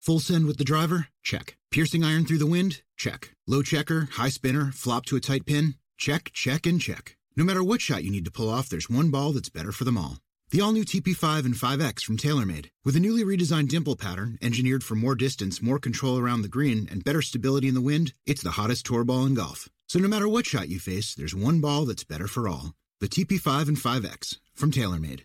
Full send with the driver? Check. Piercing iron through the wind? Check. Low checker, high spinner, flop to a tight pin? Check, check, and check. No matter what shot you need to pull off, there's one ball that's better for them all. The all new TP5 and 5X from TaylorMade. With a newly redesigned dimple pattern, engineered for more distance, more control around the green, and better stability in the wind, it's the hottest tour ball in golf. So no matter what shot you face, there's one ball that's better for all. The TP5 and 5X from TaylorMade.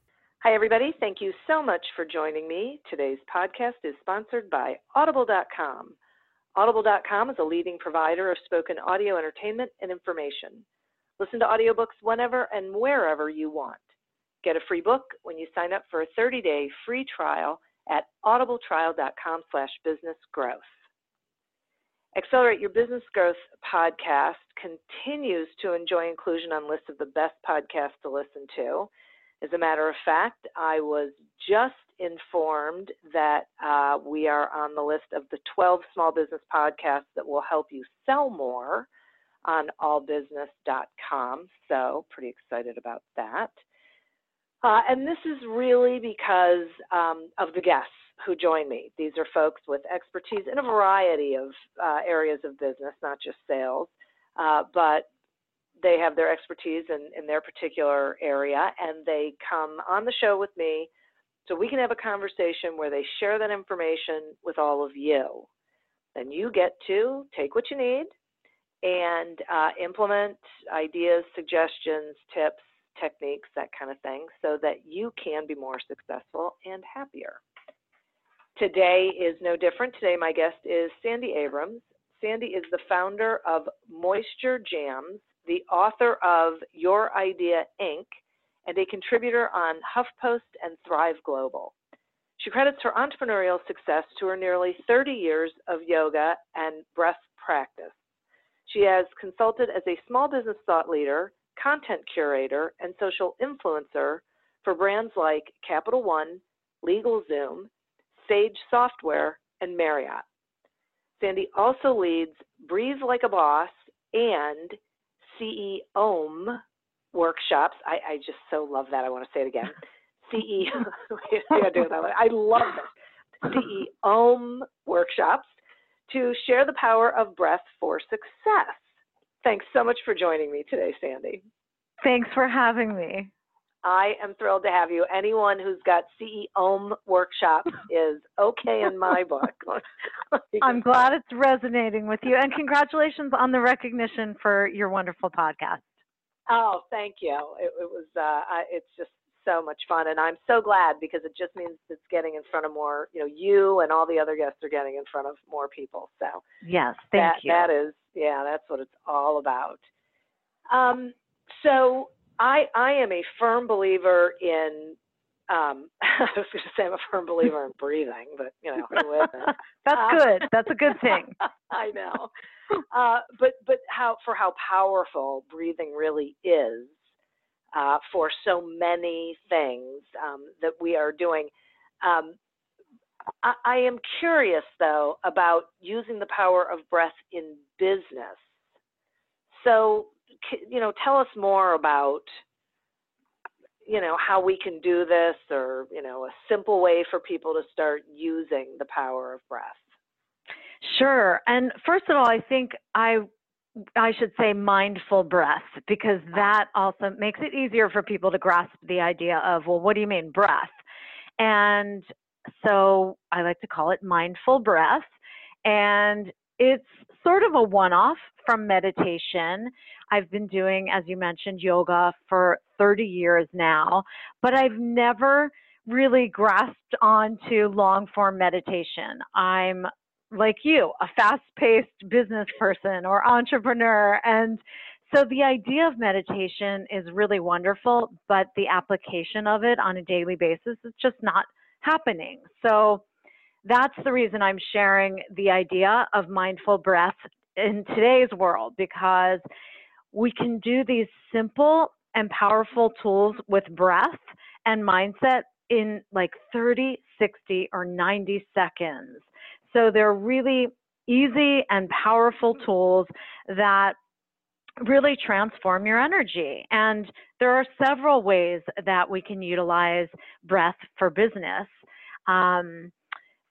Hi, everybody. Thank you so much for joining me. Today's podcast is sponsored by Audible.com. Audible.com is a leading provider of spoken audio entertainment and information. Listen to audiobooks whenever and wherever you want. Get a free book when you sign up for a 30-day free trial at audibletrial.com slash business growth. Accelerate Your Business Growth podcast continues to enjoy inclusion on lists of the best podcasts to listen to. As a matter of fact, I was just informed that uh, we are on the list of the 12 small business podcasts that will help you sell more on allbusiness.com. So, pretty excited about that. Uh, and this is really because um, of the guests who join me. These are folks with expertise in a variety of uh, areas of business, not just sales, uh, but they have their expertise in, in their particular area and they come on the show with me so we can have a conversation where they share that information with all of you. Then you get to take what you need and uh, implement ideas, suggestions, tips, techniques, that kind of thing, so that you can be more successful and happier. Today is no different. Today, my guest is Sandy Abrams. Sandy is the founder of Moisture Jams, the author of Your Idea Inc., and a contributor on HuffPost and Thrive Global. She credits her entrepreneurial success to her nearly 30 years of yoga and breath practice. She has consulted as a small business thought leader, content curator, and social influencer for brands like Capital One, LegalZoom, Sage Software, and Marriott. Sandy also leads Breathe Like a Boss and CEO workshops. I, I just so love that. I want to say it again. CEO, I love this. CEO workshops to share the power of breath for success. Thanks so much for joining me today, Sandy. Thanks for having me. I am thrilled to have you. Anyone who's got CEO workshops is okay in my book. I'm glad it's resonating with you, and congratulations on the recognition for your wonderful podcast. Oh, thank you. It, it was, uh, it's just so much fun, and I'm so glad because it just means it's getting in front of more. You know, you and all the other guests are getting in front of more people. So yes, thank that, you. That is, yeah, that's what it's all about. Um, so I I am a firm believer in um, I was going to say I'm a firm believer in breathing, but you know, That's um, good. That's a good thing. I know. Uh, but but how for how powerful breathing really is uh, for so many things um, that we are doing. Um, I, I am curious though about using the power of breath in business. So you know, tell us more about you know, how we can do this or, you know, a simple way for people to start using the power of breath? Sure. And first of all, I think I I should say mindful breath because that also makes it easier for people to grasp the idea of, well, what do you mean breath? And so I like to call it mindful breath. And it's sort of a one off from meditation. I've been doing, as you mentioned, yoga for 30 years now, but I've never really grasped onto long form meditation. I'm like you, a fast paced business person or entrepreneur. And so the idea of meditation is really wonderful, but the application of it on a daily basis is just not happening. So that's the reason I'm sharing the idea of mindful breath in today's world because we can do these simple and powerful tools with breath and mindset in like 30, 60, or 90 seconds. So they're really easy and powerful tools that really transform your energy. And there are several ways that we can utilize breath for business. Um,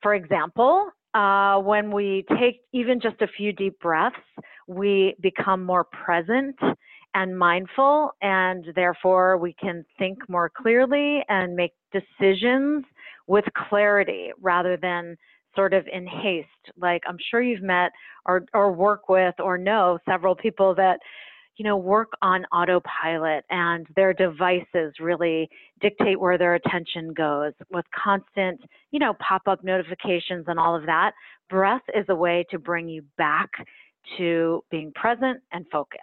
for example, uh, when we take even just a few deep breaths, we become more present and mindful, and therefore we can think more clearly and make decisions with clarity rather than sort of in haste. Like I'm sure you've met or, or work with or know several people that you know, work on autopilot and their devices really dictate where their attention goes with constant, you know, pop up notifications and all of that. Breath is a way to bring you back to being present and focused.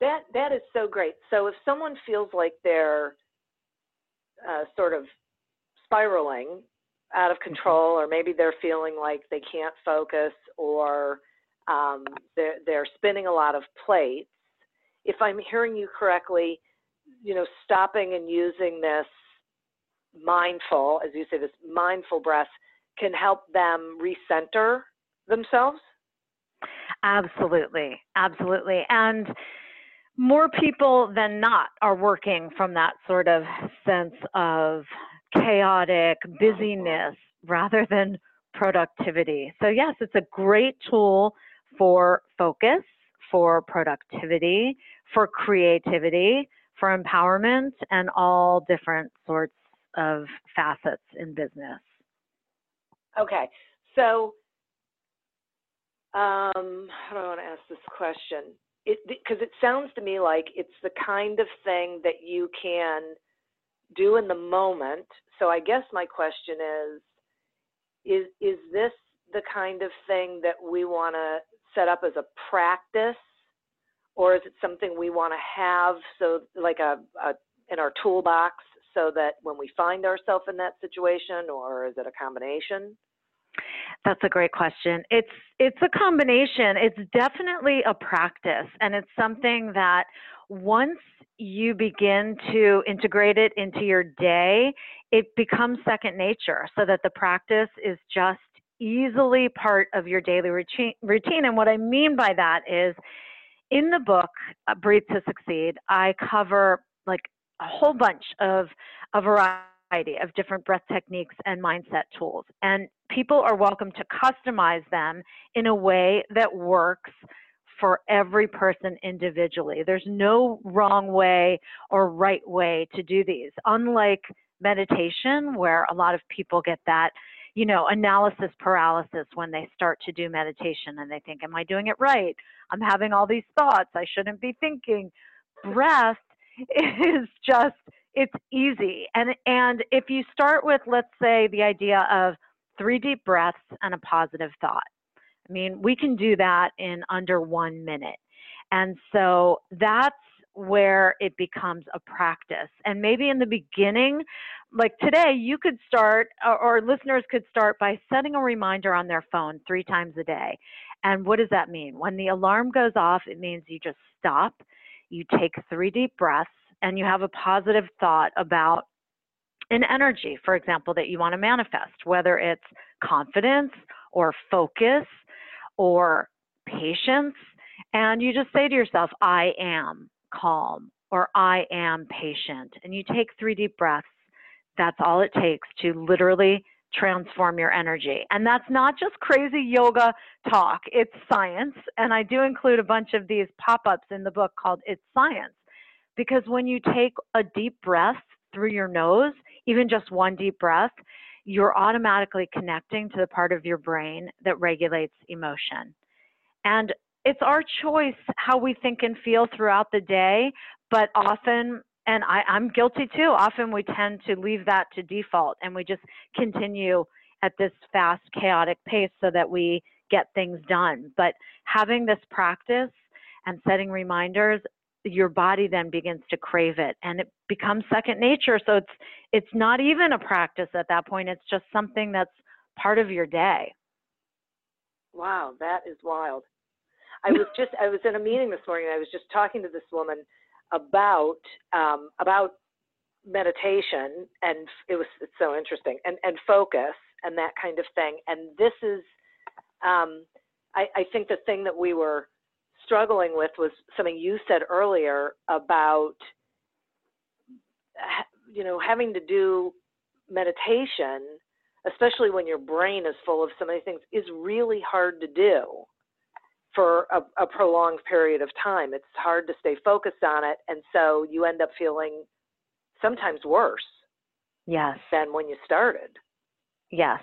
That that is so great. So if someone feels like they're uh, sort of spiraling out of mm-hmm. control, or maybe they're feeling like they can't focus, or um, they're, they're spinning a lot of plates. If I'm hearing you correctly, you know, stopping and using this mindful, as you say, this mindful breath can help them recenter themselves? Absolutely, absolutely. And more people than not are working from that sort of sense of chaotic busyness rather than productivity. So, yes, it's a great tool for focus, for productivity, for creativity, for empowerment, and all different sorts of facets in business. Okay, so um, I want to ask this question? Because it, it sounds to me like it's the kind of thing that you can do in the moment. So I guess my question is, is is this the kind of thing that we want to set up as a practice or is it something we want to have? So like a, a in our toolbox so that when we find ourselves in that situation or is it a combination? That's a great question. It's it's a combination. It's definitely a practice and it's something that once you begin to integrate it into your day it becomes second nature so that the practice is just easily part of your daily routine. And what I mean by that is in the book, uh, Breathe to Succeed, I cover like a whole bunch of a variety of different breath techniques and mindset tools. And people are welcome to customize them in a way that works for every person individually. There's no wrong way or right way to do these. Unlike meditation, where a lot of people get that you know, analysis paralysis when they start to do meditation and they think, Am I doing it right? I'm having all these thoughts. I shouldn't be thinking. Breath is just, it's easy. And, and if you start with, let's say, the idea of three deep breaths and a positive thought, I mean, we can do that in under one minute. And so that's where it becomes a practice. And maybe in the beginning, like today, you could start, or, listeners could start by setting a reminder on their phone three times a day. And what does that mean? When the alarm goes off, it means you just stop, you take three deep breaths, and you have a positive thought about an energy, for example, that you want to manifest, whether it's confidence or focus or patience. And you just say to yourself, I am calm or I am patient. And you take three deep breaths. That's all it takes to literally transform your energy. And that's not just crazy yoga talk, it's science. And I do include a bunch of these pop ups in the book called It's Science. Because when you take a deep breath through your nose, even just one deep breath, you're automatically connecting to the part of your brain that regulates emotion. And it's our choice how we think and feel throughout the day, but often, and I, I'm guilty too, often we tend to leave that to default and we just continue at this fast, chaotic pace so that we get things done. But having this practice and setting reminders your body then begins to crave it and it becomes second nature. So it's it's not even a practice at that point it's just something that's part of your day. Wow that is wild i was just i was in a meeting this morning and i was just talking to this woman about um, about meditation and it was it's so interesting and and focus and that kind of thing. And this is um, I, I think the thing that we were struggling with was something you said earlier about you know having to do meditation especially when your brain is full of so many things is really hard to do for a, a, prolonged period of time. It's hard to stay focused on it and so you end up feeling sometimes worse yes. than when you started. Yes.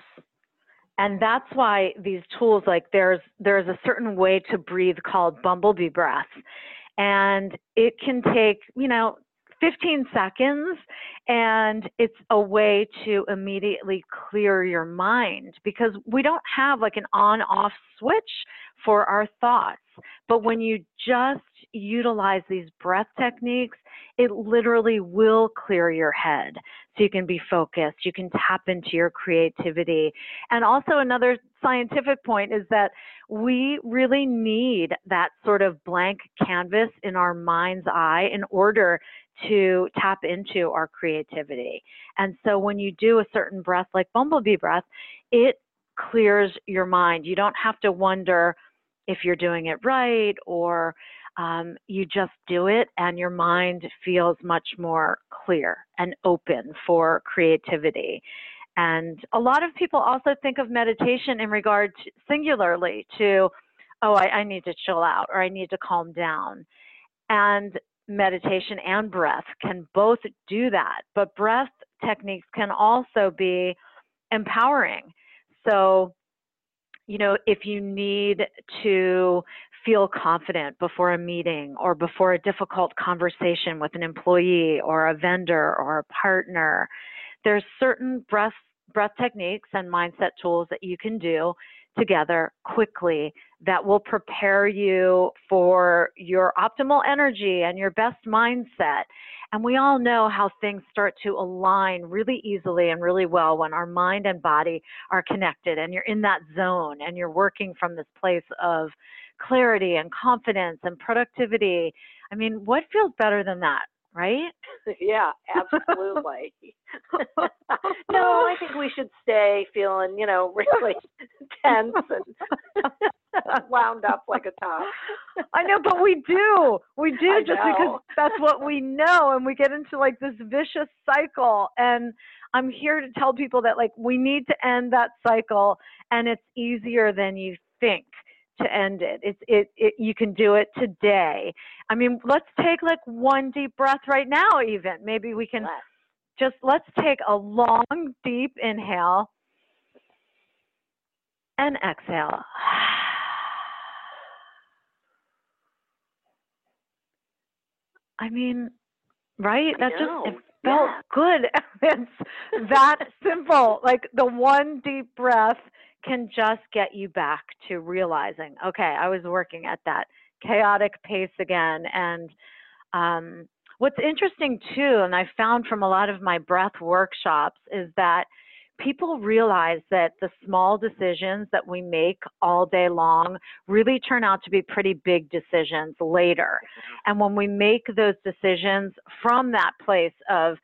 And that's why these tools like there's there's a certain way to breathe called bumblebee breath. And it can take you know 15 seconds and it's a way to immediately clear your mind because we don't have like an on off switch for our thoughts but when you just utilize these breath techniques it literally will clear your head so you can be focused, you can tap into your creativity. And also, another scientific point is that we really need that sort of blank canvas in our mind's eye in order to tap into our creativity. And so, when you do a certain breath like bumblebee breath, it clears your mind. You don't have to wonder if you're doing it right or um, you just do it and your mind feels much more clear and open for creativity. And a lot of people also think of meditation in regard to, singularly to, oh, I, I need to chill out or I need to calm down. And meditation and breath can both do that, but breath techniques can also be empowering. So, you know, if you need to feel confident before a meeting or before a difficult conversation with an employee or a vendor or a partner. There's certain breath, breath techniques and mindset tools that you can do together quickly that will prepare you for your optimal energy and your best mindset. And we all know how things start to align really easily and really well when our mind and body are connected and you're in that zone and you're working from this place of clarity and confidence and productivity. I mean, what feels better than that, right? yeah, absolutely. no, I think we should stay feeling, you know, really tense and wound up like a top. I know, but we do. We do just because that's what we know and we get into like this vicious cycle and I'm here to tell people that like we need to end that cycle and it's easier than you think to end it. It's it, it you can do it today. I mean, let's take like one deep breath right now even. Maybe we can just let's take a long deep inhale and exhale. I mean, right? That just it felt yeah. good. it's that simple. Like the one deep breath can just get you back to realizing, okay, I was working at that chaotic pace again. And um, what's interesting too, and I found from a lot of my breath workshops, is that people realize that the small decisions that we make all day long really turn out to be pretty big decisions later. And when we make those decisions from that place of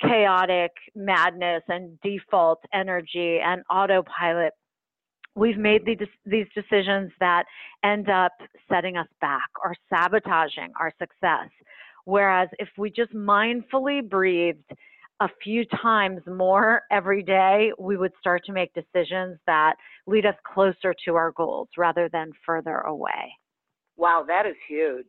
chaotic madness and default energy and autopilot, we've made these, these decisions that end up setting us back or sabotaging our success. Whereas if we just mindfully breathed a few times more every day, we would start to make decisions that lead us closer to our goals rather than further away. Wow, that is huge.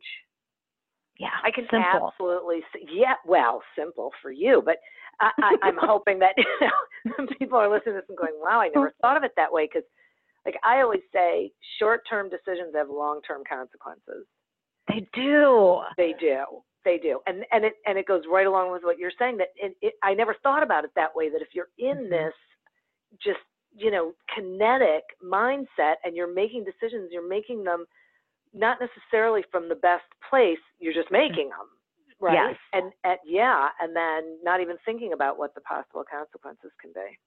Yeah, I can simple. absolutely see. Yeah, well, simple for you, but I, I, I'm hoping that you know, people are listening to this and going, "Wow, I never thought of it that way." Because, like I always say, short-term decisions have long-term consequences. They do. They do. They do. And and it and it goes right along with what you're saying. That it, it, I never thought about it that way. That if you're in Mhm. this, just you know, kinetic mindset, and you're making decisions, you're making them not necessarily from the best place. You're just making them, right? Yes. And, and yeah, and then not even thinking about what the possible consequences can be.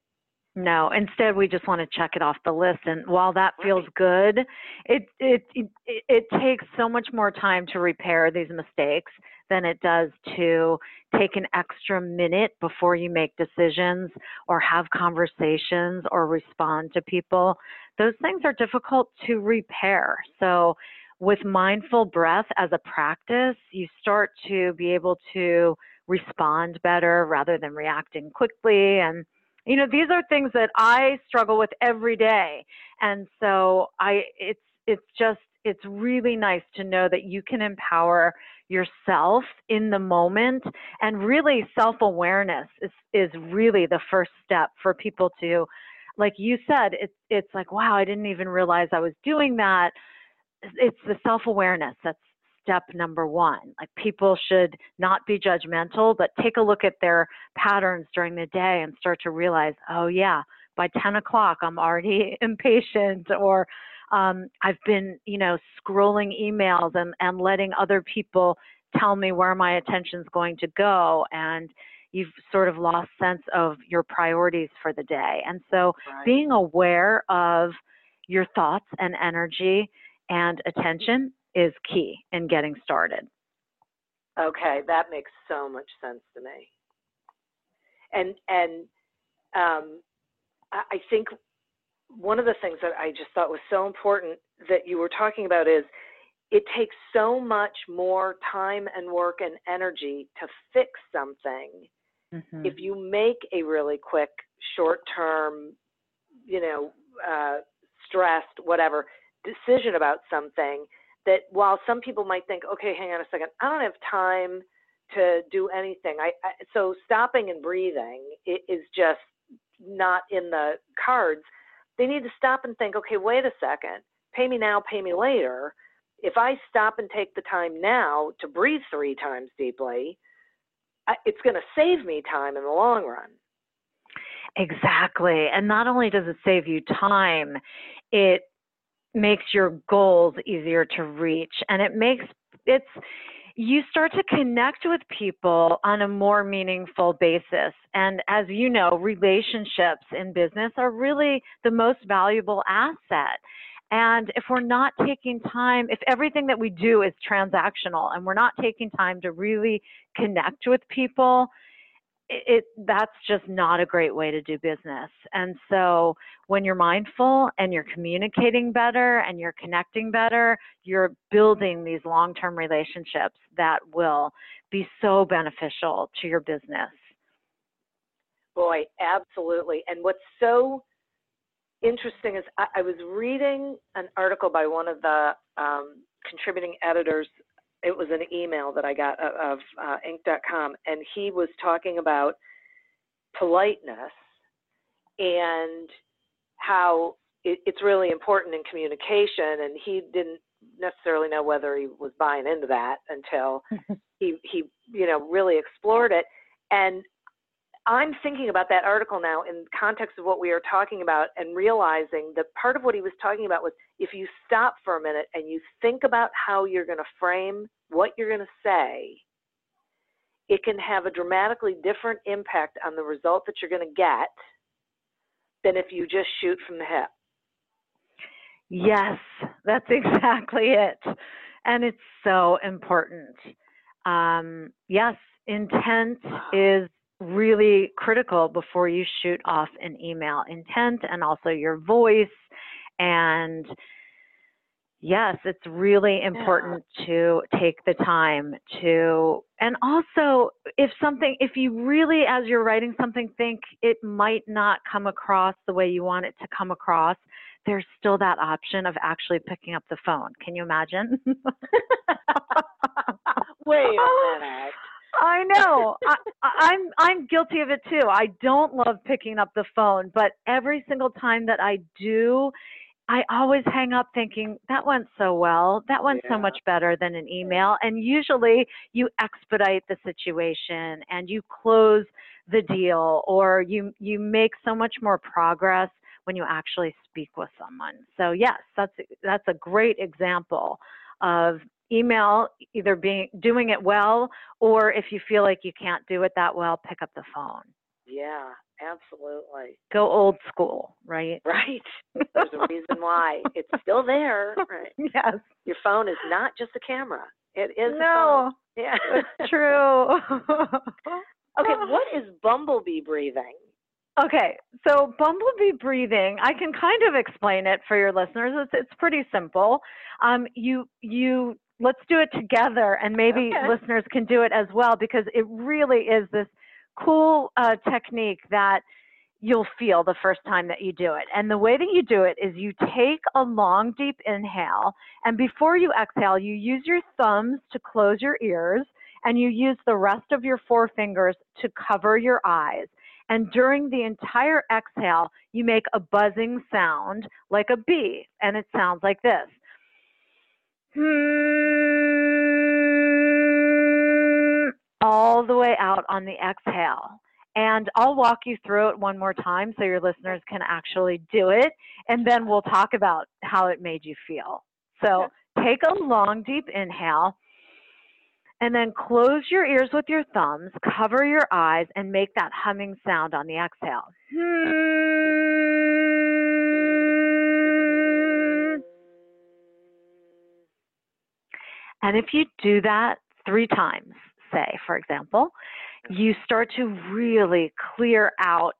No, instead we just want to check it off the list. And while that feels good, it, it it it takes so much more time to repair these mistakes than it does to take an extra minute before you make decisions or have conversations or respond to people. Those things are difficult to repair. So with mindful breath as a practice, you start to be able to respond better rather than reacting quickly and you know these are things that i struggle with every day. And so i it's it's just it's really nice to know that you can empower yourself in the moment. And really self-awareness is is really the first step for people to like you said it's it's like wow i didn't even realize i was doing that. It's the self-awareness that's step number one. Like people should not be judgmental, but take a look at their patterns during the day and start to realize, oh yeah, by 10 o'clock I'm already impatient or um, I've been, you know, scrolling emails and, and letting other people tell me where my attention's going to go and you've sort of lost sense of your priorities for the day. And so Right. being aware of your thoughts and energy and attention is key in getting started. Okay, that makes so much sense to me. And and um, I think one of the things that I just thought was so important that you were talking about is it takes so much more time and work and energy to fix something Mm-hmm. if you make a really quick short term you know uh, stressed whatever decision about something that while some people might think okay hang on a second i don't have time to do anything i, I so stopping and breathing is just not in the cards they need to stop and think okay wait a second pay me now pay me later if i stop and take the time now to breathe three times deeply it's going to save me time in the long run Exactly. And not only does it save you time, it makes your goals easier to reach and it makes it's you start to connect with people on a more meaningful basis. And as you know, relationships in business are really the most valuable asset. And if we're not taking time, if everything that we do is transactional and we're not taking time to really connect with people, it, it that's just not a great way to do business. And so when you're mindful and you're communicating better and you're connecting better, you're building these long-term relationships that will be so beneficial to your business. Boy, absolutely. And what's so interesting is I, I was reading an article by one of the um, contributing editors. It was an email that I got of, of uh, Inc.com, and he was talking about politeness and how it, it's really important in communication. And he didn't necessarily know whether he was buying into that until he he you know really explored it. And I'm thinking about that article now in context of what we are talking about and realizing that part of what he was talking about was if you stop for a minute and you think about how you're going to frame what you're going to say, it can have a dramatically different impact on the result that you're going to get than if you just shoot from the hip. Yes, that's exactly it. And it's so important. Um, yes, intent is really critical before you shoot off an email. Intent and also your voice and Yes, it's really important yeah. to take the time to, and also if something, if you really, as you're writing something, think it might not come across the way you want it to come across, there's still that option of actually picking up the phone. Can you imagine? Wait a minute. I know. I, I'm I'm guilty of it too. I don't love picking up the phone, but every single time that I do, I always hang up thinking that went so well. That went yeah. so much better than an email. And usually you expedite the situation and you close the deal or you you make so much more progress when you actually speak with someone. So yes, that's that's a great example of email either being doing it well or if you feel like you can't do it that well, pick up the phone. Yeah, absolutely. Go old school, right? Right. There's a reason why. It's still there. Right. Yes. Your phone is not just a camera. It is No. Yeah. It's true. okay, what is bumblebee breathing? Okay, so bumblebee breathing, I can kind of explain it for your listeners. It's it's pretty simple. Um, you you let's do it together, and maybe okay. listeners can do it as well because it really is this cool uh, technique that you'll feel the first time that you do it. And the way that you do it is you take a long, deep inhale, and before you exhale, you use your thumbs to close your ears, and you use the rest of your four fingers to cover your eyes. And during the entire exhale, you make a buzzing sound like a bee, and it sounds like this. All the way out on the exhale. And I'll walk you through it one more time so your listeners can actually do it. And then we'll talk about how it made you feel. So take a long, deep inhale. And then close your ears with your thumbs, cover your eyes, and make that humming sound on the exhale. And if you do that three times, say, for example, you start to really clear out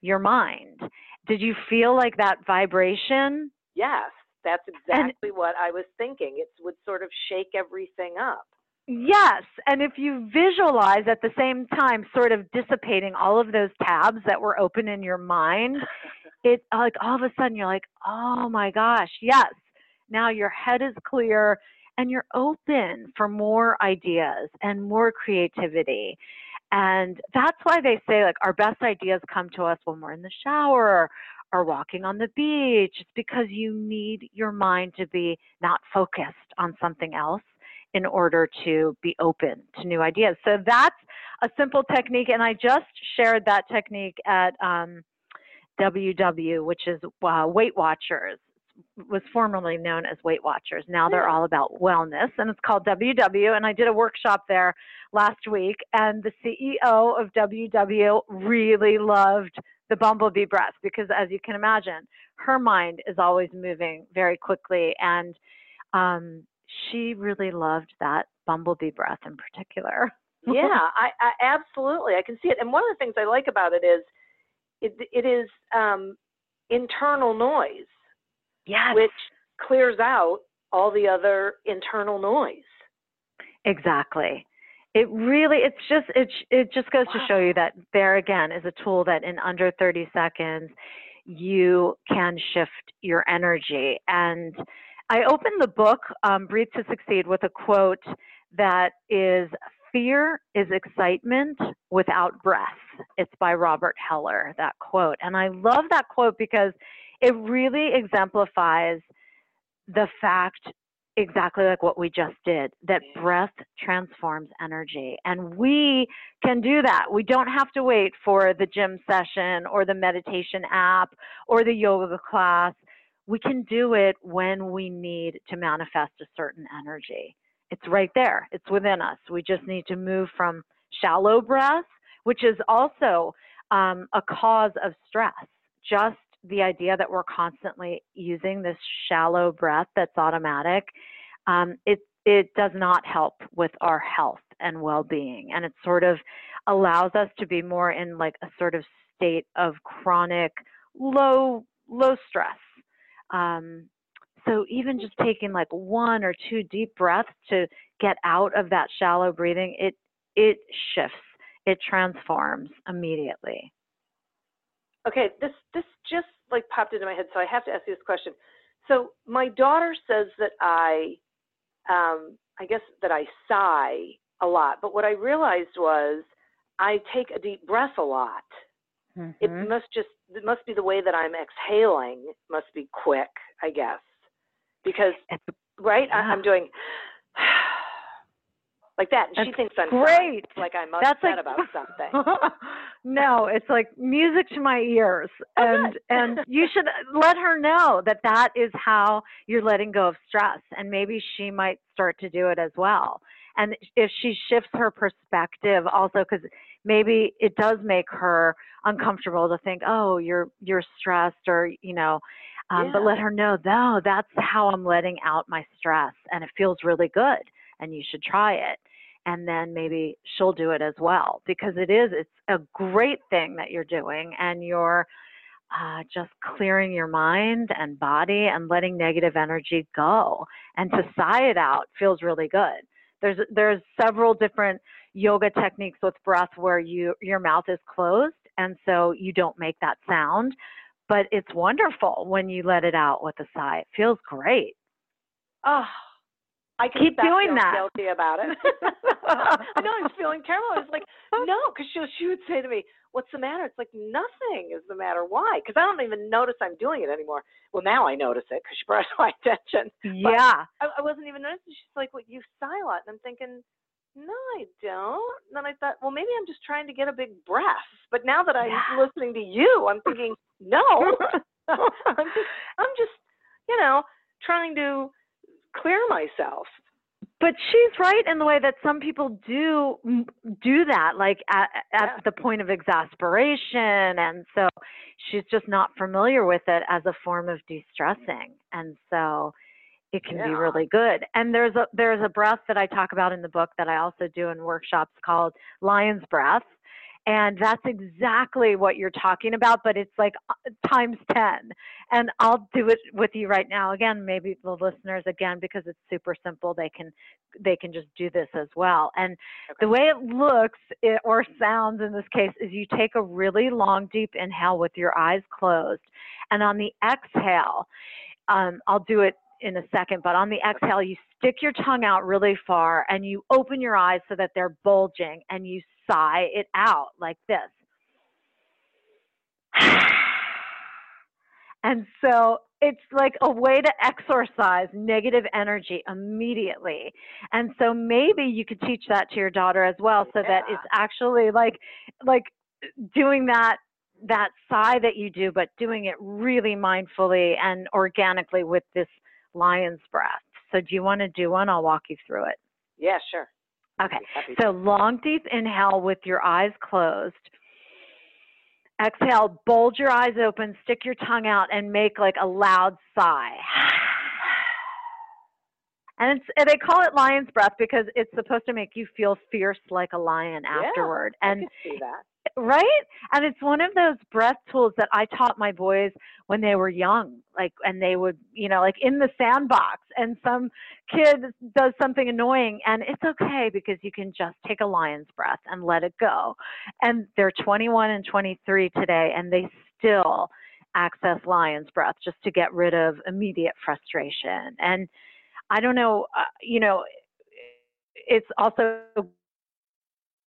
your mind. Did you feel like that vibration? Yes, that's exactly and, what I was thinking. It would sort of shake everything up. Yes, and if you visualize at the same time sort of dissipating all of those tabs that were open in your mind, it like all of a sudden you're like, "Oh my gosh, yes. Now your head is clear, and you're open for more ideas and more creativity. And that's why they say like our best ideas come to us when we're in the shower or walking on the beach. It's because you need your mind to be not focused on something else in order to be open to new ideas. So that's a simple technique. And I just shared that technique at um, WW, which is uh, Weight Watchers was formerly known as Weight Watchers. Now they're all about wellness, and it's called WW. And I did a workshop there last week, and the CEO of WW really loved the bumblebee breath because, as you can imagine, her mind is always moving very quickly, and um, she really loved that bumblebee breath in particular. yeah, I, I absolutely I can see it. And one of the things I like about it is it, it is um, internal noise Yes. Which clears out all the other internal noise. Exactly. It really, it's just, it, it just goes wow. to show you that there again is a tool that in under 30 seconds, you can shift your energy. And I opened the book, um, Breathe to Succeed, with a quote that is Fear is excitement without breath. It's by Robert Heller, that quote. And I love that quote because it really exemplifies the fact exactly like what we just did that breath transforms energy and we can do that. We don't have to wait for the gym session or the meditation app or the yoga class. We can do it when we need to manifest a certain energy. It's right there. It's within us. We just need to move from shallow breath which is also um, a cause of stress. Just the idea that we're constantly using this shallow breath that's automatic, um, it it does not help with our health and well-being, and it sort of allows us to be more in like a sort of state of chronic low low stress. Um, so even just taking like one or two deep breaths to get out of that shallow breathing, it it shifts, it transforms immediately. Okay, this this just like popped into my head, so I have to ask you this question. So my daughter says that I, um, I guess that I sigh a lot, but what I realized was I take a deep breath a lot. Mm-hmm. It must just it must be the way that I'm exhaling must be quick, I guess, because right, yeah. I, am doing like that, and she thinks I'm great. like I'm upset like, about something. no, it's like music to my ears, oh, and and you should let her know that that is how you're letting go of stress, and maybe she might start to do it as well. And if she shifts her perspective, also because maybe it does make her uncomfortable to think, oh, you're you're stressed, or you know. Um, yeah. But let her know, though, that's how I'm letting out my stress, and it feels really good, and you should try it and then maybe she'll do it as well because it is it's a great thing that you're doing and you're uh, just clearing your mind and body and letting negative energy go and to sigh it out feels really good. There's there's several different yoga techniques with breath where you your mouth is closed and so you don't make that sound but it's wonderful when you let it out with a sigh. It feels great. Oh I keep doing that. Guilty about it. I know I was feeling terrible. I was like, no, because she she would say to me, "What's the matter?" It's like nothing is the matter. Why? Because I don't even notice I'm doing it anymore. Well, now I notice it because she brought my attention. Yeah. I, I, wasn't even noticing. She's like, "What? You sigh a lot," and I'm thinking. No, I don't. And then I thought, well, maybe I'm just trying to get a big breath. But now that I'm yeah. listening to you, I'm thinking, no, I'm just, I'm just, you know, trying to clear myself. But she's right in the way that some people do do that, like at, at yeah. the point of exasperation, and so she's just not familiar with it as a form of de-stressing, and so it can yeah. be really good. And there's a there's a breath that I talk about in the book that I also do in workshops called lion's breath, and that's exactly what you're talking about, but it's like uh, times 10. And I'll do it with you right now. Again, maybe the listeners again, because it's super simple, they can, they can just do this as well. And okay. the way it looks it, or sounds in this case is you take a really long, deep inhale with your eyes closed. And on the exhale, um, I'll do it in a second, but on the exhale, you stick your tongue out really far and you open your eyes so that they're bulging and you sigh it out like this. And so it's like a way to exorcise negative energy immediately. And so maybe you could teach that to your daughter as well so yeah. that it's actually like like doing that that sigh that you do but doing it really mindfully and organically with this lion's breath. So do you want to do one? I'll walk you through it. Yeah, sure. Okay. So long deep inhale with your eyes closed. Exhale, bulge your eyes open, stick your tongue out, and make like a loud sigh. And, and they call it lion's breath because it's supposed to make you feel fierce like a lion afterward. Yeah, and I can see that right? And it's one of those breath tools that i taught my boys when they were young like and they would you know like in the sandbox and some kid does something annoying and it's okay because you can just take a lion's breath and let it go. And they're 21 and 23 today and they still access lion's breath just to get rid of immediate frustration. And i don't know uh, you know it's also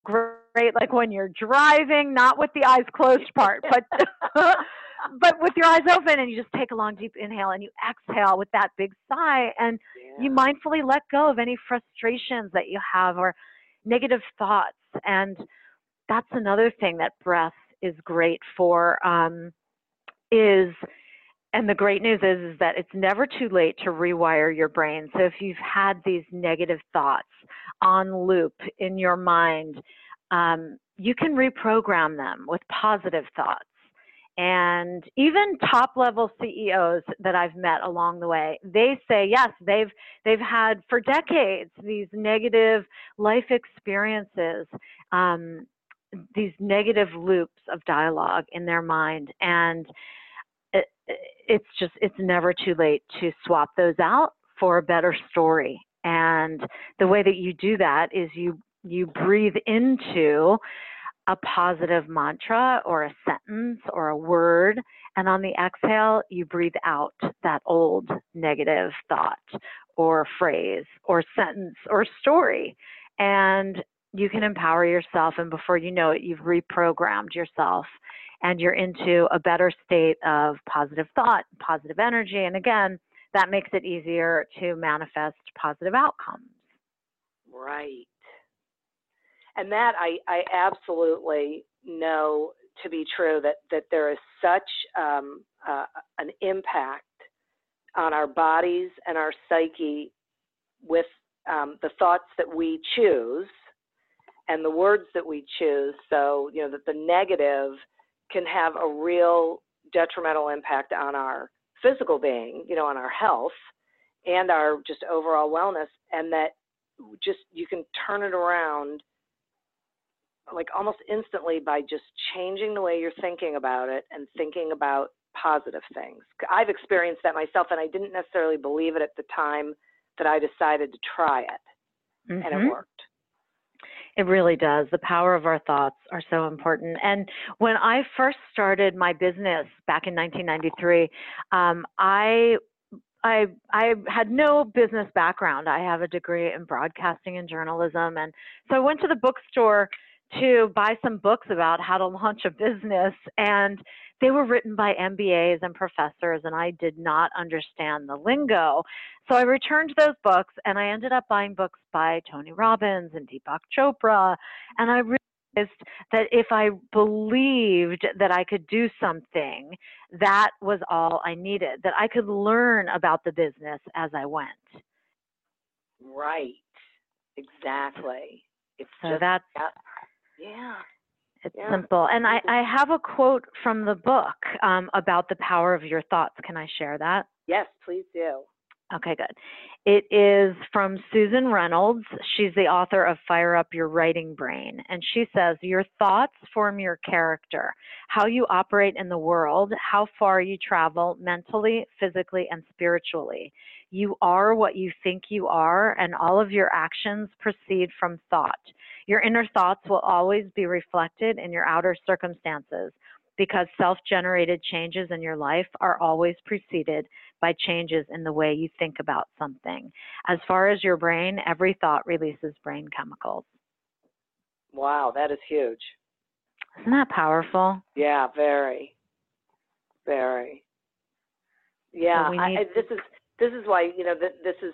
great like when you're driving not with the eyes closed part but but with your eyes open and you just take a long deep inhale and you exhale with that big sigh and yeah. you mindfully let go of any frustrations that you have or negative thoughts and that's another thing that breath is great for um, is and the great news is, is that it's never too late to rewire your brain. So if you've had these negative thoughts on loop in your mind, um, you can reprogram them with positive thoughts. And even top level CEOs that I've met along the way, they say yes, they've they've had for decades these negative life experiences, um, these negative loops of dialogue in their mind, and it's just it's never too late to swap those out for a better story. And the way that you do that is you you breathe into a positive mantra or a sentence or a word. And on the exhale, you breathe out that old negative thought or phrase or sentence or story. And you can empower yourself. And before you know it, you've reprogrammed yourself and you're into a better state of positive thought, positive energy. And again, that makes it easier to manifest positive outcomes. Right. And that I, I absolutely know to be true that, that there is such um, uh, an impact on our bodies and our psyche with um, the thoughts that we choose and the words that we choose. So, you know, that the negative can have a real detrimental impact on our physical being, you know, on our health and our just overall wellness, and that just you can turn it around like almost instantly by just changing the way you're thinking about it and thinking about positive things. I've experienced that myself, and I didn't necessarily believe it at the time that I decided to try it, mm-hmm. and it mm-hmm. worked. It really does. The power of our thoughts are so important. And when I first started my business back in 1993, um, I I I had no business background. I have a degree in broadcasting and journalism, and so I went to the bookstore to buy some books about how to launch a business and they were written by MBAs and professors and I did not understand the lingo. So I returned those books and I ended up buying books by Tony Robbins and Deepak Chopra and I realized that if I believed that I could do something, that was all I needed, that I could learn about the business as I went. Right. Exactly. It's so just, that's yeah. It's yeah. simple. And I, I have a quote from the book um, about the power of your thoughts. Can I share that? Yes, please do. Okay, good. It is from Susan Reynolds. She's the author of Fire Up Your Writing Brain. And she says, Your thoughts form your character, how you operate in the world, how far you travel mentally, physically, and spiritually. You are what you think you are, and all of your actions proceed from thought. Your inner thoughts will always be reflected in your outer circumstances because self generated changes in your life are always preceded by changes in the way you think about something. As far as your brain, every thought releases brain chemicals. Wow, that is huge. Isn't that powerful? Yeah, very. Very. Yeah, so I, this is this is why you know that this is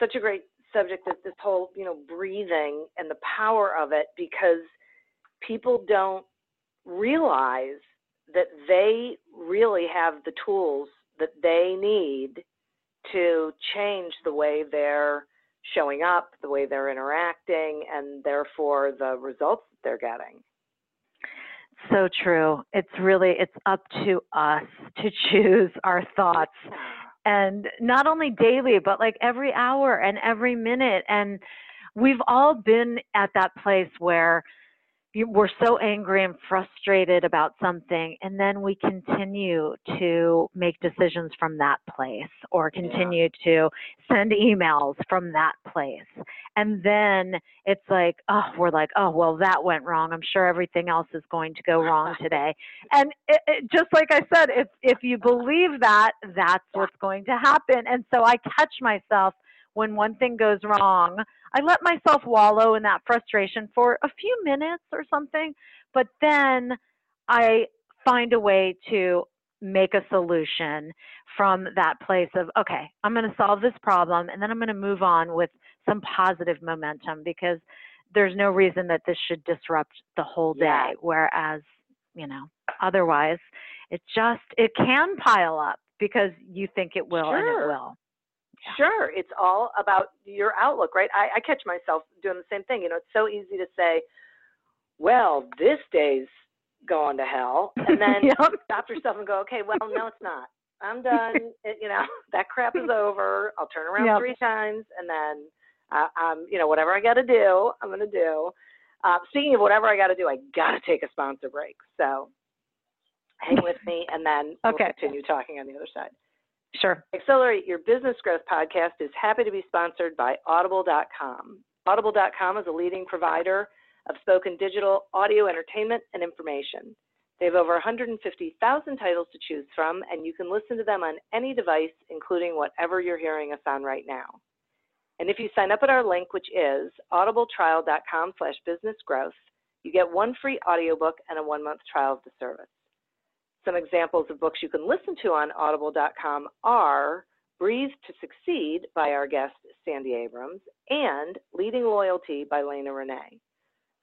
such a great subject that this whole you know breathing and the power of it because people don't realize that they really have the tools that they need to change the way they're showing up, the way they're interacting, and therefore the results that they're getting. So true. It's really it's up to us to choose our thoughts and not only daily but like every hour and every minute. And we've all been at that place where we're so angry and frustrated about something and then we continue to make decisions from that place or continue yeah. to send emails from that place. And then it's like oh we're like oh well that went wrong. I'm sure everything else is going to go wrong today. And it, it, just like i said if if you believe that that's what's going to happen. And so i catch myself when one thing goes wrong, I let myself wallow in that frustration for a few minutes or something, but then I find a way to make a solution from that place of, okay, I'm going to solve this problem and then I'm going to move on with some positive momentum because there's no reason that this should disrupt the whole day. Yeah. Whereas, you know, otherwise it just, it can pile up because you think it will sure. and it will. Sure, it's all about your outlook, right? I, I catch myself doing the same thing. You know, it's so easy to say, well, this day's going to hell, and then yep. stop yourself and go, okay, well, no, it's not. I'm done. It, you know, that crap is over. I'll turn around yep. three times, and then, uh, um, you know, whatever I got to do, I'm going to do. Uh, speaking of whatever I got to do, I got to take a sponsor break. So hang with me, and then okay. we'll continue talking on the other side. Sure. Accelerate Your Business Growth podcast is happy to be sponsored by Audible.com. Audible.com is a leading provider of spoken digital audio entertainment and information. They have over 150,000 titles to choose from, and you can listen to them on any device, including whatever you're hearing us on right now. And if you sign up at our link, which is audibletrial.com slash businessgrowth, you get one free audiobook and a one-month trial of the service. Some examples of books you can listen to on audible.com are Breathe to Succeed by our guest Sandy Abrams and Leading Loyalty by Lena Renee.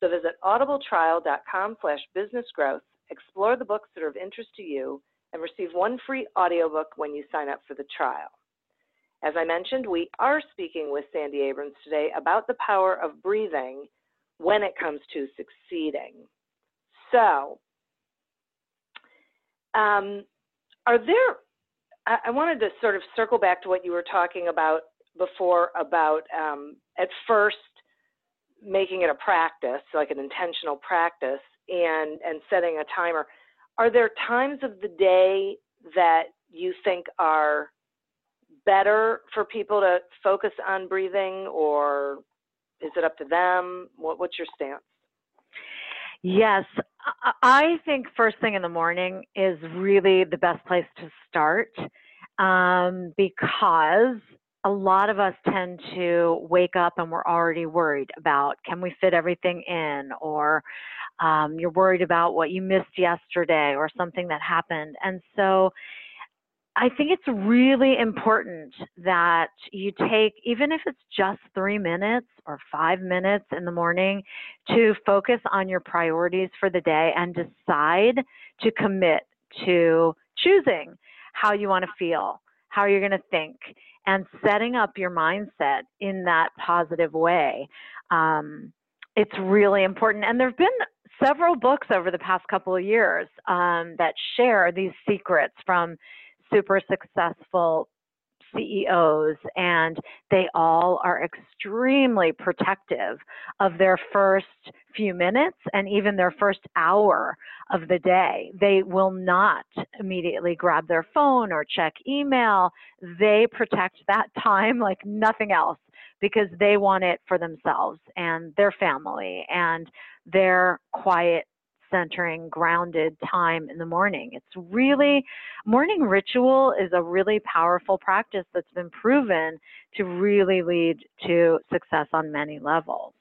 So visit audibletrial.com slash businessgrowth, explore the books that are of interest to you, and receive one free audiobook when you sign up for the trial. As I mentioned, we are speaking with Sandy Abrams today about the power of breathing when it comes to succeeding. So, um, are there, I, I, wanted to sort of circle back to what you were talking about before about um, at first making it a practice, like an intentional practice, and, and setting a timer. Are there times of the day that you think are better for people to focus on breathing or is it up to them? What, what's your stance? Yes, I think first thing in the morning is really the best place to start um, because a lot of us tend to wake up and we're already worried about can we fit everything in or um, you're worried about what you missed yesterday or something that happened. And so I think it's really important that you take, even if it's just three minutes or five minutes in the morning, to focus on your priorities for the day and decide to commit to choosing how you want to feel, how you're going to think, and setting up your mindset in that positive way. Um, it's really important. And there have been several books over the past couple of years um, that share these secrets from super successful CEOs, and they all are extremely protective of their first few minutes and even their first hour of the day. They will not immediately grab their phone or check email. They protect that time like nothing else because they want it for themselves and their family and their quiet centering, grounded time in the morning. It's really, morning ritual is a really powerful practice that's been proven to really lead to success on many levels.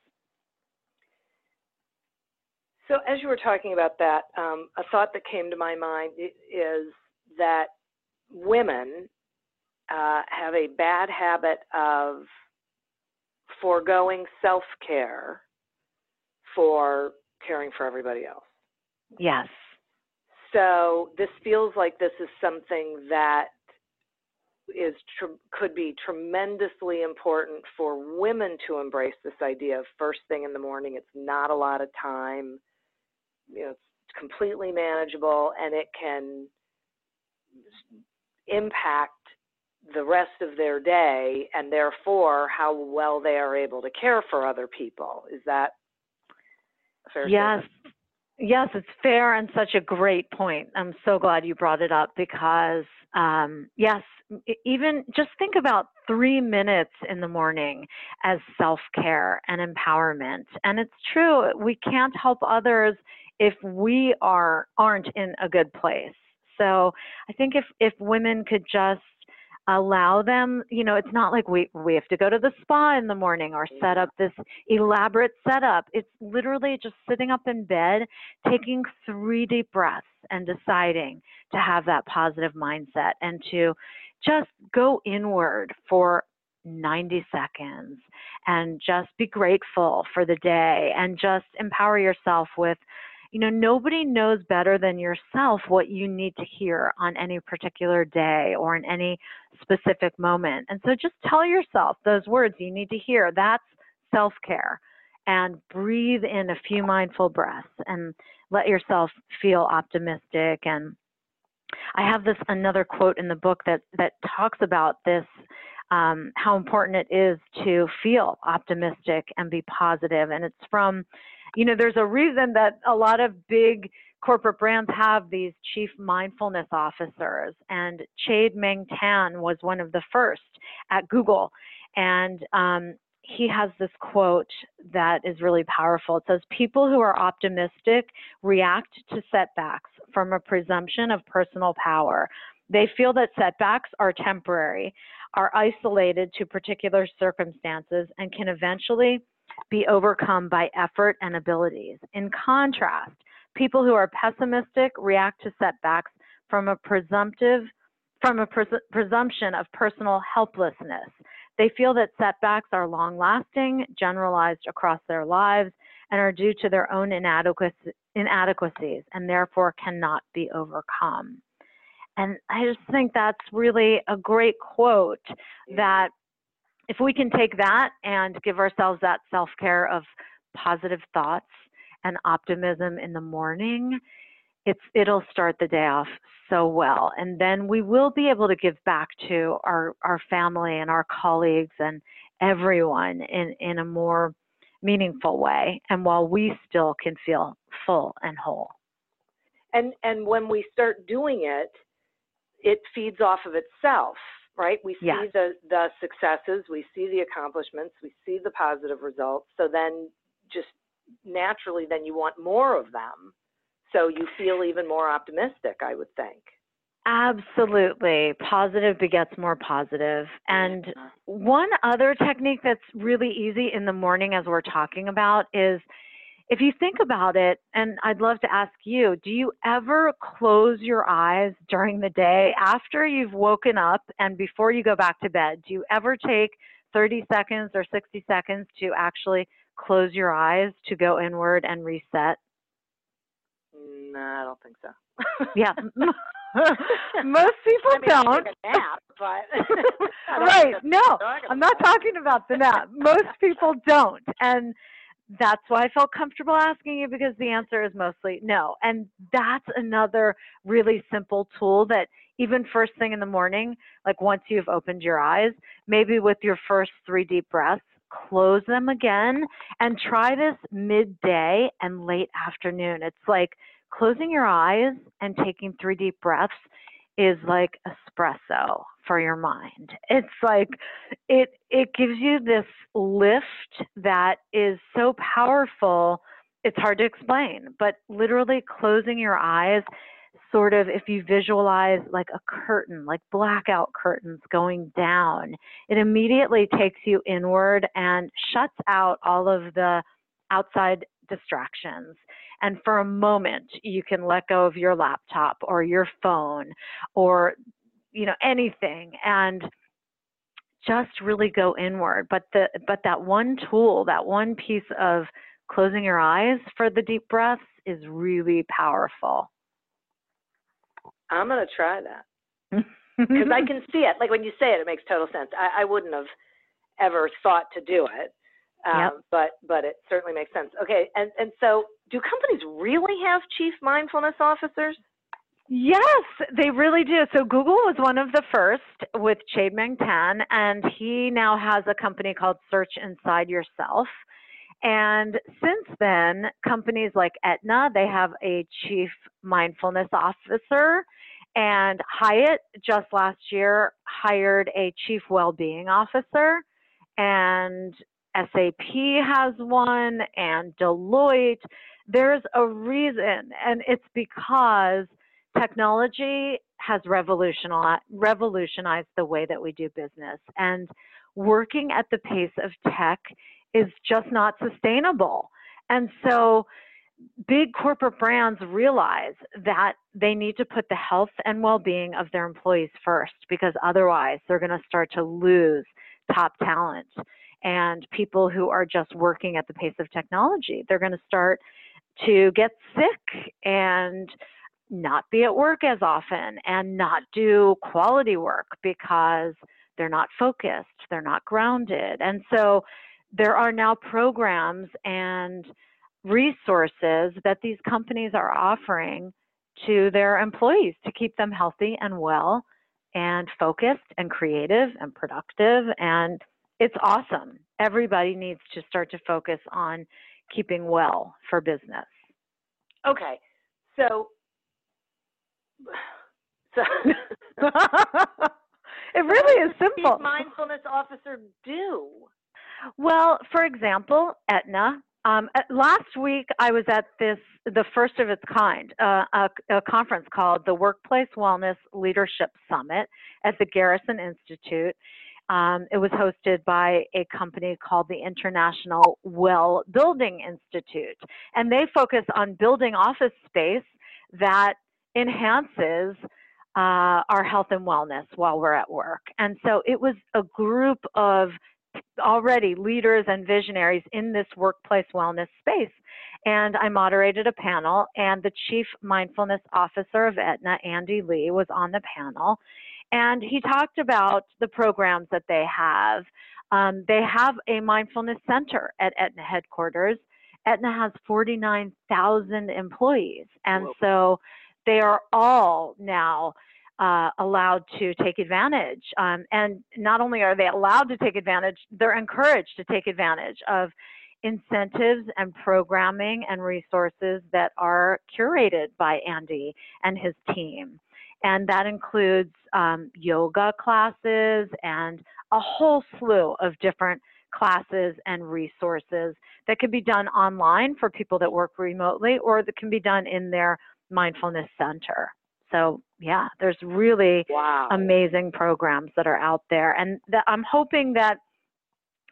So, as you were talking about that, um, a thought that came to my mind is that women uh, have a bad habit of foregoing self care for caring for everybody else. Yes. So this feels like this is something that is could be tremendously important for women to embrace this idea of first thing in the morning. It's not a lot of time. You know, it's completely manageable, and it can impact the rest of their day, and therefore how well they are able to care for other people. Is that fair? Yes. Statement? Yes, it's fair and such a great point. I'm so glad you brought it up because, um, yes, even just think about three minutes in the morning as self care and empowerment. And it's true, we can't help others if we are aren't in a good place. So I think if if women could just allow them you know it's not like we we have to go to the spa in the morning or set up this elaborate setup. It's literally just sitting up in bed taking three deep breaths and deciding to have that positive mindset and to just go inward for 90 seconds and just be grateful for the day and just empower yourself with you know, nobody knows better than yourself what you need to hear on any particular day or in any specific moment. And so just tell yourself those words you need to hear. That's self care. And breathe in a few mindful breaths and let yourself feel optimistic. And I have this another quote in the book that, that talks about this um, how important it is to feel optimistic and be positive. And it's from you know, there's a reason that a lot of big corporate brands have these chief mindfulness officers, and Chade Meng Tan was one of the first at Google. And um, he has this quote that is really powerful. It says, People who are optimistic react to setbacks from a presumption of personal power. They feel that setbacks are temporary, are isolated to particular circumstances, and can eventually be overcome by effort and abilities. In contrast, people who are pessimistic react to setbacks from a presumptive from a pres- presumption of personal helplessness. They feel that setbacks are long lasting, generalized across their lives, and are due to their own inadequacies and therefore cannot be overcome. And I just think that's really a great quote that if we can take that and give ourselves that self care of positive thoughts and optimism in the morning, it's it'll start the day off so well. And then we will be able to give back to our our family and our colleagues and everyone in in a more meaningful way and while we still can feel full and whole. And and when we start doing it it feeds off of itself right we see yes. the the successes we see the accomplishments we see the positive results so then just naturally then you want more of them so you feel even more optimistic, I would think. Absolutely. Positive begets more positive. And one other technique that's really easy in the morning as we're talking about is if you think about it, and I'd love to ask you, do you ever close your eyes during the day after you've woken up and before you go back to bed? Do you ever take 30 seconds or 60 seconds to actually close your eyes to go inward and reset? No, I don't think so. yeah. Most people I mean, don't. a nap, but right. No, I'm not talking about the nap. Most people don't. And that's why I felt comfortable asking you because the answer is mostly no. And that's another really simple tool that even first thing in the morning, like once you've opened your eyes, maybe with your first three deep breaths, close them again and try this midday and late afternoon. It's like closing your eyes and taking three deep breaths is like espresso for your mind. It's like it it gives you this lift that is so powerful. It's hard to explain, but literally closing your eyes sort of if you visualize like a curtain, like blackout curtains going down, it immediately takes you inward and shuts out all of the outside distractions. And for a moment, you can let go of your laptop or your phone or, you know, anything and just really go inward. But the, but that one tool, that one piece of closing your eyes for the deep breaths is really powerful. I'm going to try that because I can see it. Like when you say it, it makes total sense. I, I wouldn't have ever thought to do it, um, yep. but but it certainly makes sense. Okay, and and so do companies really have chief mindfulness officers? Yes, they really do. So Google was one of the first with Chade Meng Tan, and he now has a company called Search Inside Yourself. And since then, companies like Aetna, they have a chief mindfulness officer. And Hyatt just last year hired a chief well-being officer. And SAP has one and Deloitte. There's a reason, and it's because technology has revolutionized, the way that we do business. And working at the pace of tech is just not sustainable. And so big corporate brands realize that they need to put the health and well-being of their employees first because otherwise they're going to start to lose top talent and people who are just working at the pace of technology. They're going to start to get sick and not be at work as often and not do quality work because they're not focused, they're not grounded. And so there are now programs and resources that these companies are offering to their employees to keep them healthy and well and focused and creative and productive. And it's awesome. Everybody needs to start to focus on keeping well for business. Okay. So, so it really is simple. mindfulness officer do? Well, for example, Aetna. Um, last week, I was at this, the first of its kind, uh, a, a, conference called the Workplace Wellness Leadership Summit at the Garrison Institute. Um, it was hosted by a company called the International Well Building Institute, and they focus on building office space that enhances uh, our health and wellness while we're at work. And so it was a group of already leaders and visionaries in this workplace wellness space. And I moderated a panel, and the chief mindfulness officer of Aetna, Andy Lee, was on the panel. And he talked about the programs that they have. Um, they have a mindfulness center at Aetna headquarters. Aetna has 49,000 employees. And Whoa. so they are all now uh, allowed to take advantage. Um, and not only are they allowed to take advantage, they're encouraged to take advantage of incentives and programming and resources that are curated by Andy and his team. And that includes um, yoga classes and a whole slew of different classes and resources that can be done online for people that work remotely or that can be done in their mindfulness center. So yeah, there's really wow. amazing programs that are out there, and that I'm hoping that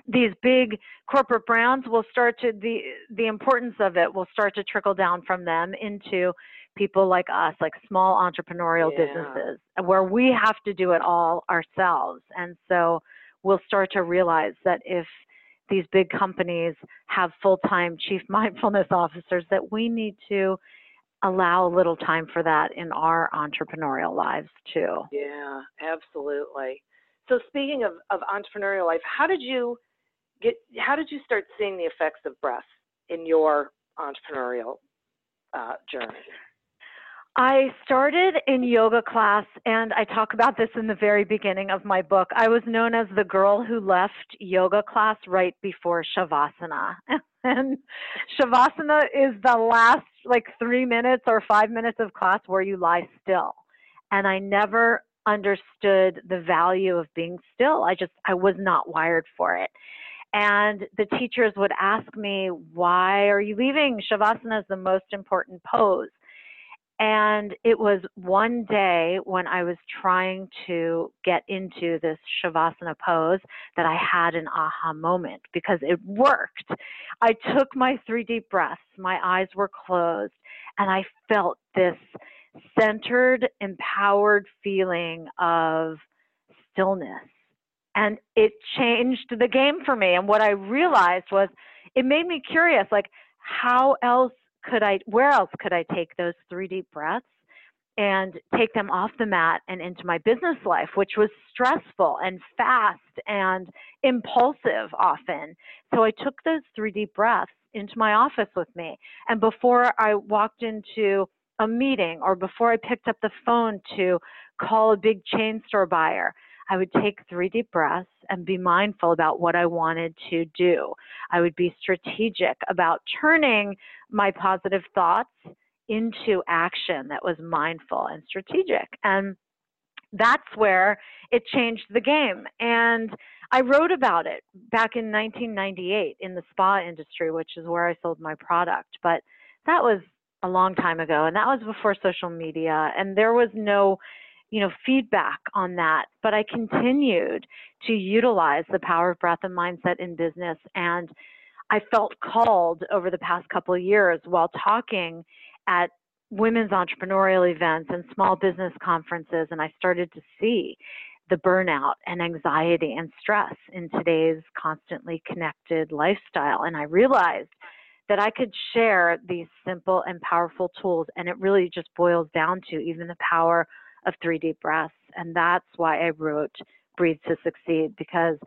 these big corporate brands will start to the the importance of it will start to trickle down from them into people like us, like small entrepreneurial yeah. businesses, where we have to do it all ourselves, and so we'll start to realize that if these big companies have full-time chief mindfulness officers that we need to allow a little time for that in our entrepreneurial lives too. Yeah, absolutely. So speaking of, of entrepreneurial life, how did you get how did you start seeing the effects of breath in your entrepreneurial uh, journey? I started in yoga class, and I talk about this in the very beginning of my book. I was known as the girl who left yoga class right before Shavasana. and Shavasana is the last like three minutes or five minutes of class where you lie still. And I never understood the value of being still. I just, I was not wired for it. And the teachers would ask me, why are you leaving? Shavasana is the most important pose. And it was one day when I was trying to get into this Shavasana pose that I had an aha moment because it worked. I took my three deep breaths, my eyes were closed, and I felt this centered, empowered feeling of stillness. And it changed the game for me. And what I realized was it made me curious like, how else could I, where else could I take those three deep breaths and take them off the mat and into my business life, which was stressful and fast and impulsive often. So I took those three deep breaths into my office with me. And before I walked into a meeting or before I picked up the phone to call a big chain store buyer, I would take three deep breaths and be mindful about what I wanted to do. I would be strategic about turning my positive thoughts into action that was mindful and strategic. And that's where it changed the game. And I wrote about it back in 1998 in the spa industry, which is where I sold my product. But that was a long time ago, and that was before social media, and there was no you know, feedback on that. But I continued to utilize the power of breath and mindset in business. And I felt called over the past couple of years while talking at women's entrepreneurial events and small business conferences. And I started to see the burnout and anxiety and stress in today's constantly connected lifestyle. And I realized that I could share these simple and powerful tools. And it really just boils down to even the power of three deep breaths. And that's why I wrote Breathe to Succeed because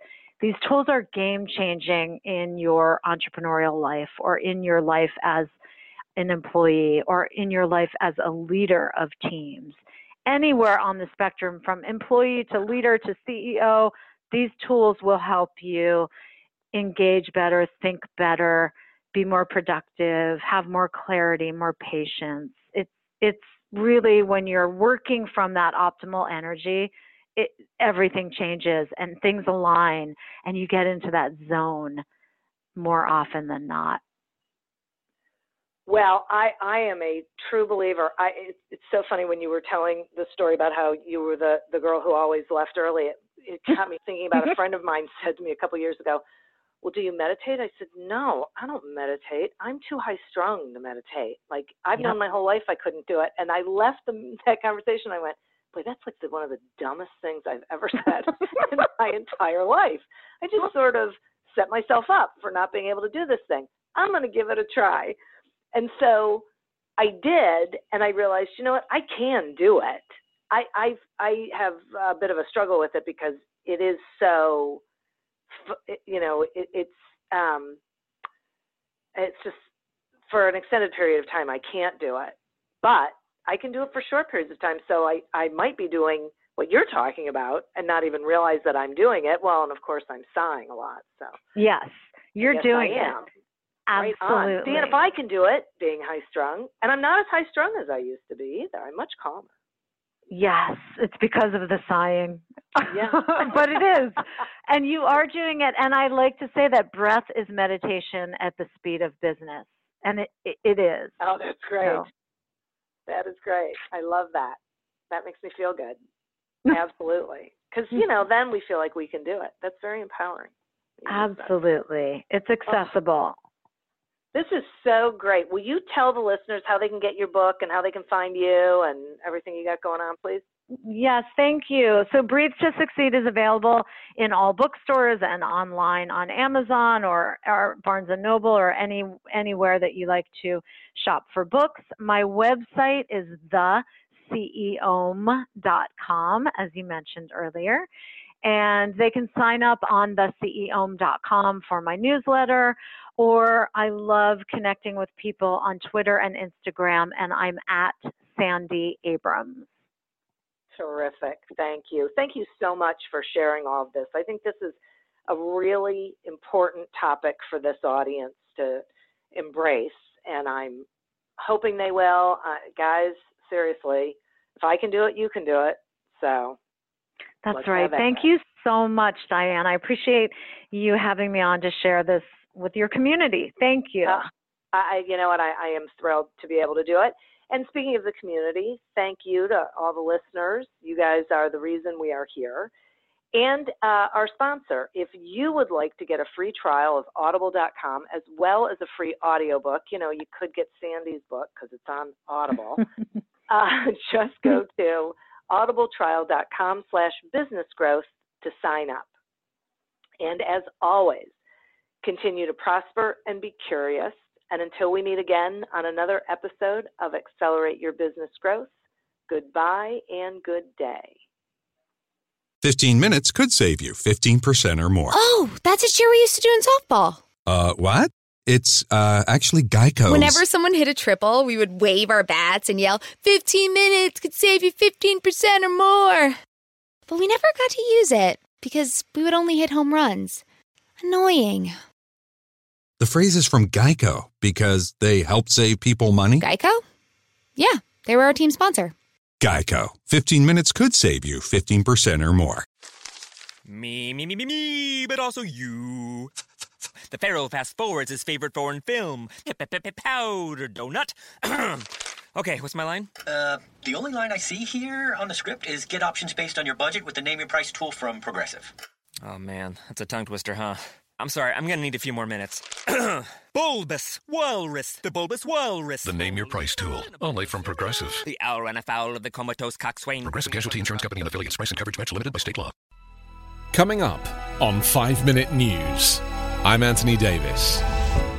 these tools are game changing in your entrepreneurial life or in your life as an employee or in your life as a leader of teams. Anywhere on the spectrum, from employee to leader to CEO, these tools will help you engage better, think better, be more productive, have more clarity, more patience. It's it's really when you're working from that optimal energy, it, everything changes and things align and you get into that zone more often than not. Well, I, I am a true believer. I, it, it's so funny when you were telling the story about how you were the, the girl who always left early. It, it got me thinking about a mm-hmm. friend of mine said to me a couple years ago, well, do you meditate? I said, no, I don't meditate. I'm too high strung to meditate. Like I've yep. known my whole life I couldn't do it. And I left the, that conversation. I went, boy, that's like the, one of the dumbest things I've ever said in my entire life. I just sort of set myself up for not being able to do this thing. I'm going to give it a try. And so I did, and I realized, you know what, I can do it. I I I have a bit of a struggle with it because it is so, you know, it, it's um, it's just for an extended period of time I can't do it, but I can do it for short periods of time. So I I might be doing what you're talking about and not even realize that I'm doing it. Well, and of course I'm sighing a lot. So yes, you're doing it. Absolutely. Right Dan, if I can do it, being high strung, and I'm not as high strung as I used to be either. I'm much calmer. Yes, it's because of the sighing. Yeah. but it is. And you are doing it. And I like to say that breath is meditation at the speed of business. And it, it, it is. Oh, that's great. So. That is great. I love that. That makes me feel good. Absolutely. Because, you know, then we feel like we can do it. That's very empowering. Absolutely. It's oh. accessible. Oh. This is so great. Will you tell the listeners how they can get your book and how they can find you and everything you got going on, please? Yes, thank you. So Breathe to Succeed is available in all bookstores and online on Amazon or, or Barnes and Noble or any anywhere that you like to shop for books. My website is theceom.com, as you mentioned earlier. And they can sign up on theceom.com for my newsletter or I love connecting with people on Twitter and Instagram, and I'm at Sandy Abrams. Terrific. Thank you. Thank you so much for sharing all of this. I think this is a really important topic for this audience to embrace, and I'm hoping they will. Uh, guys, seriously, if I can do it, you can do it. So that's right. Thank you so much, Diane. I appreciate you having me on to share this with your community. Thank you. Uh, I, you know what, I, I am thrilled to be able to do it. And speaking of the community, thank you to all the listeners. You guys are the reason we are here. And uh, our sponsor, if you would like to get a free trial of audible.com as well as a free audiobook, you know, you could get Sandy's book because it's on Audible. uh, just go to audibletrial.com slash business growth to sign up. And as always, Continue to prosper and be curious. And until we meet again on another episode of Accelerate Your Business Growth, goodbye and good day. 15 minutes could save you 15% or more. Oh, that's a cheer we used to do in softball. Uh, what? It's uh, actually Geico. Whenever someone hit a triple, we would wave our bats and yell, 15 minutes could save you 15% or more. But we never got to use it because we would only hit home runs. Annoying. The phrase is from Geico because they help save people money. Geico? Yeah, they were our team sponsor. Geico. 15 minutes could save you 15% or more. Me, me, me, me, me, but also you. The Pharaoh fast forwards his favorite foreign film, Powder Donut. okay, what's my line? Uh, the only line I see here on the script is get options based on your budget with the name your price tool from Progressive. Oh man, that's a tongue twister, huh? I'm sorry, I'm gonna need a few more minutes. bulbous Walrus, the Bulbous Walrus. The name your price tool, only from Progressive. The owl ran afoul of the comatose coxswain. Progressive Casualty Insurance Company and affiliates. Price and coverage match limited by state law. Coming up on 5 Minute News, I'm Anthony Davis.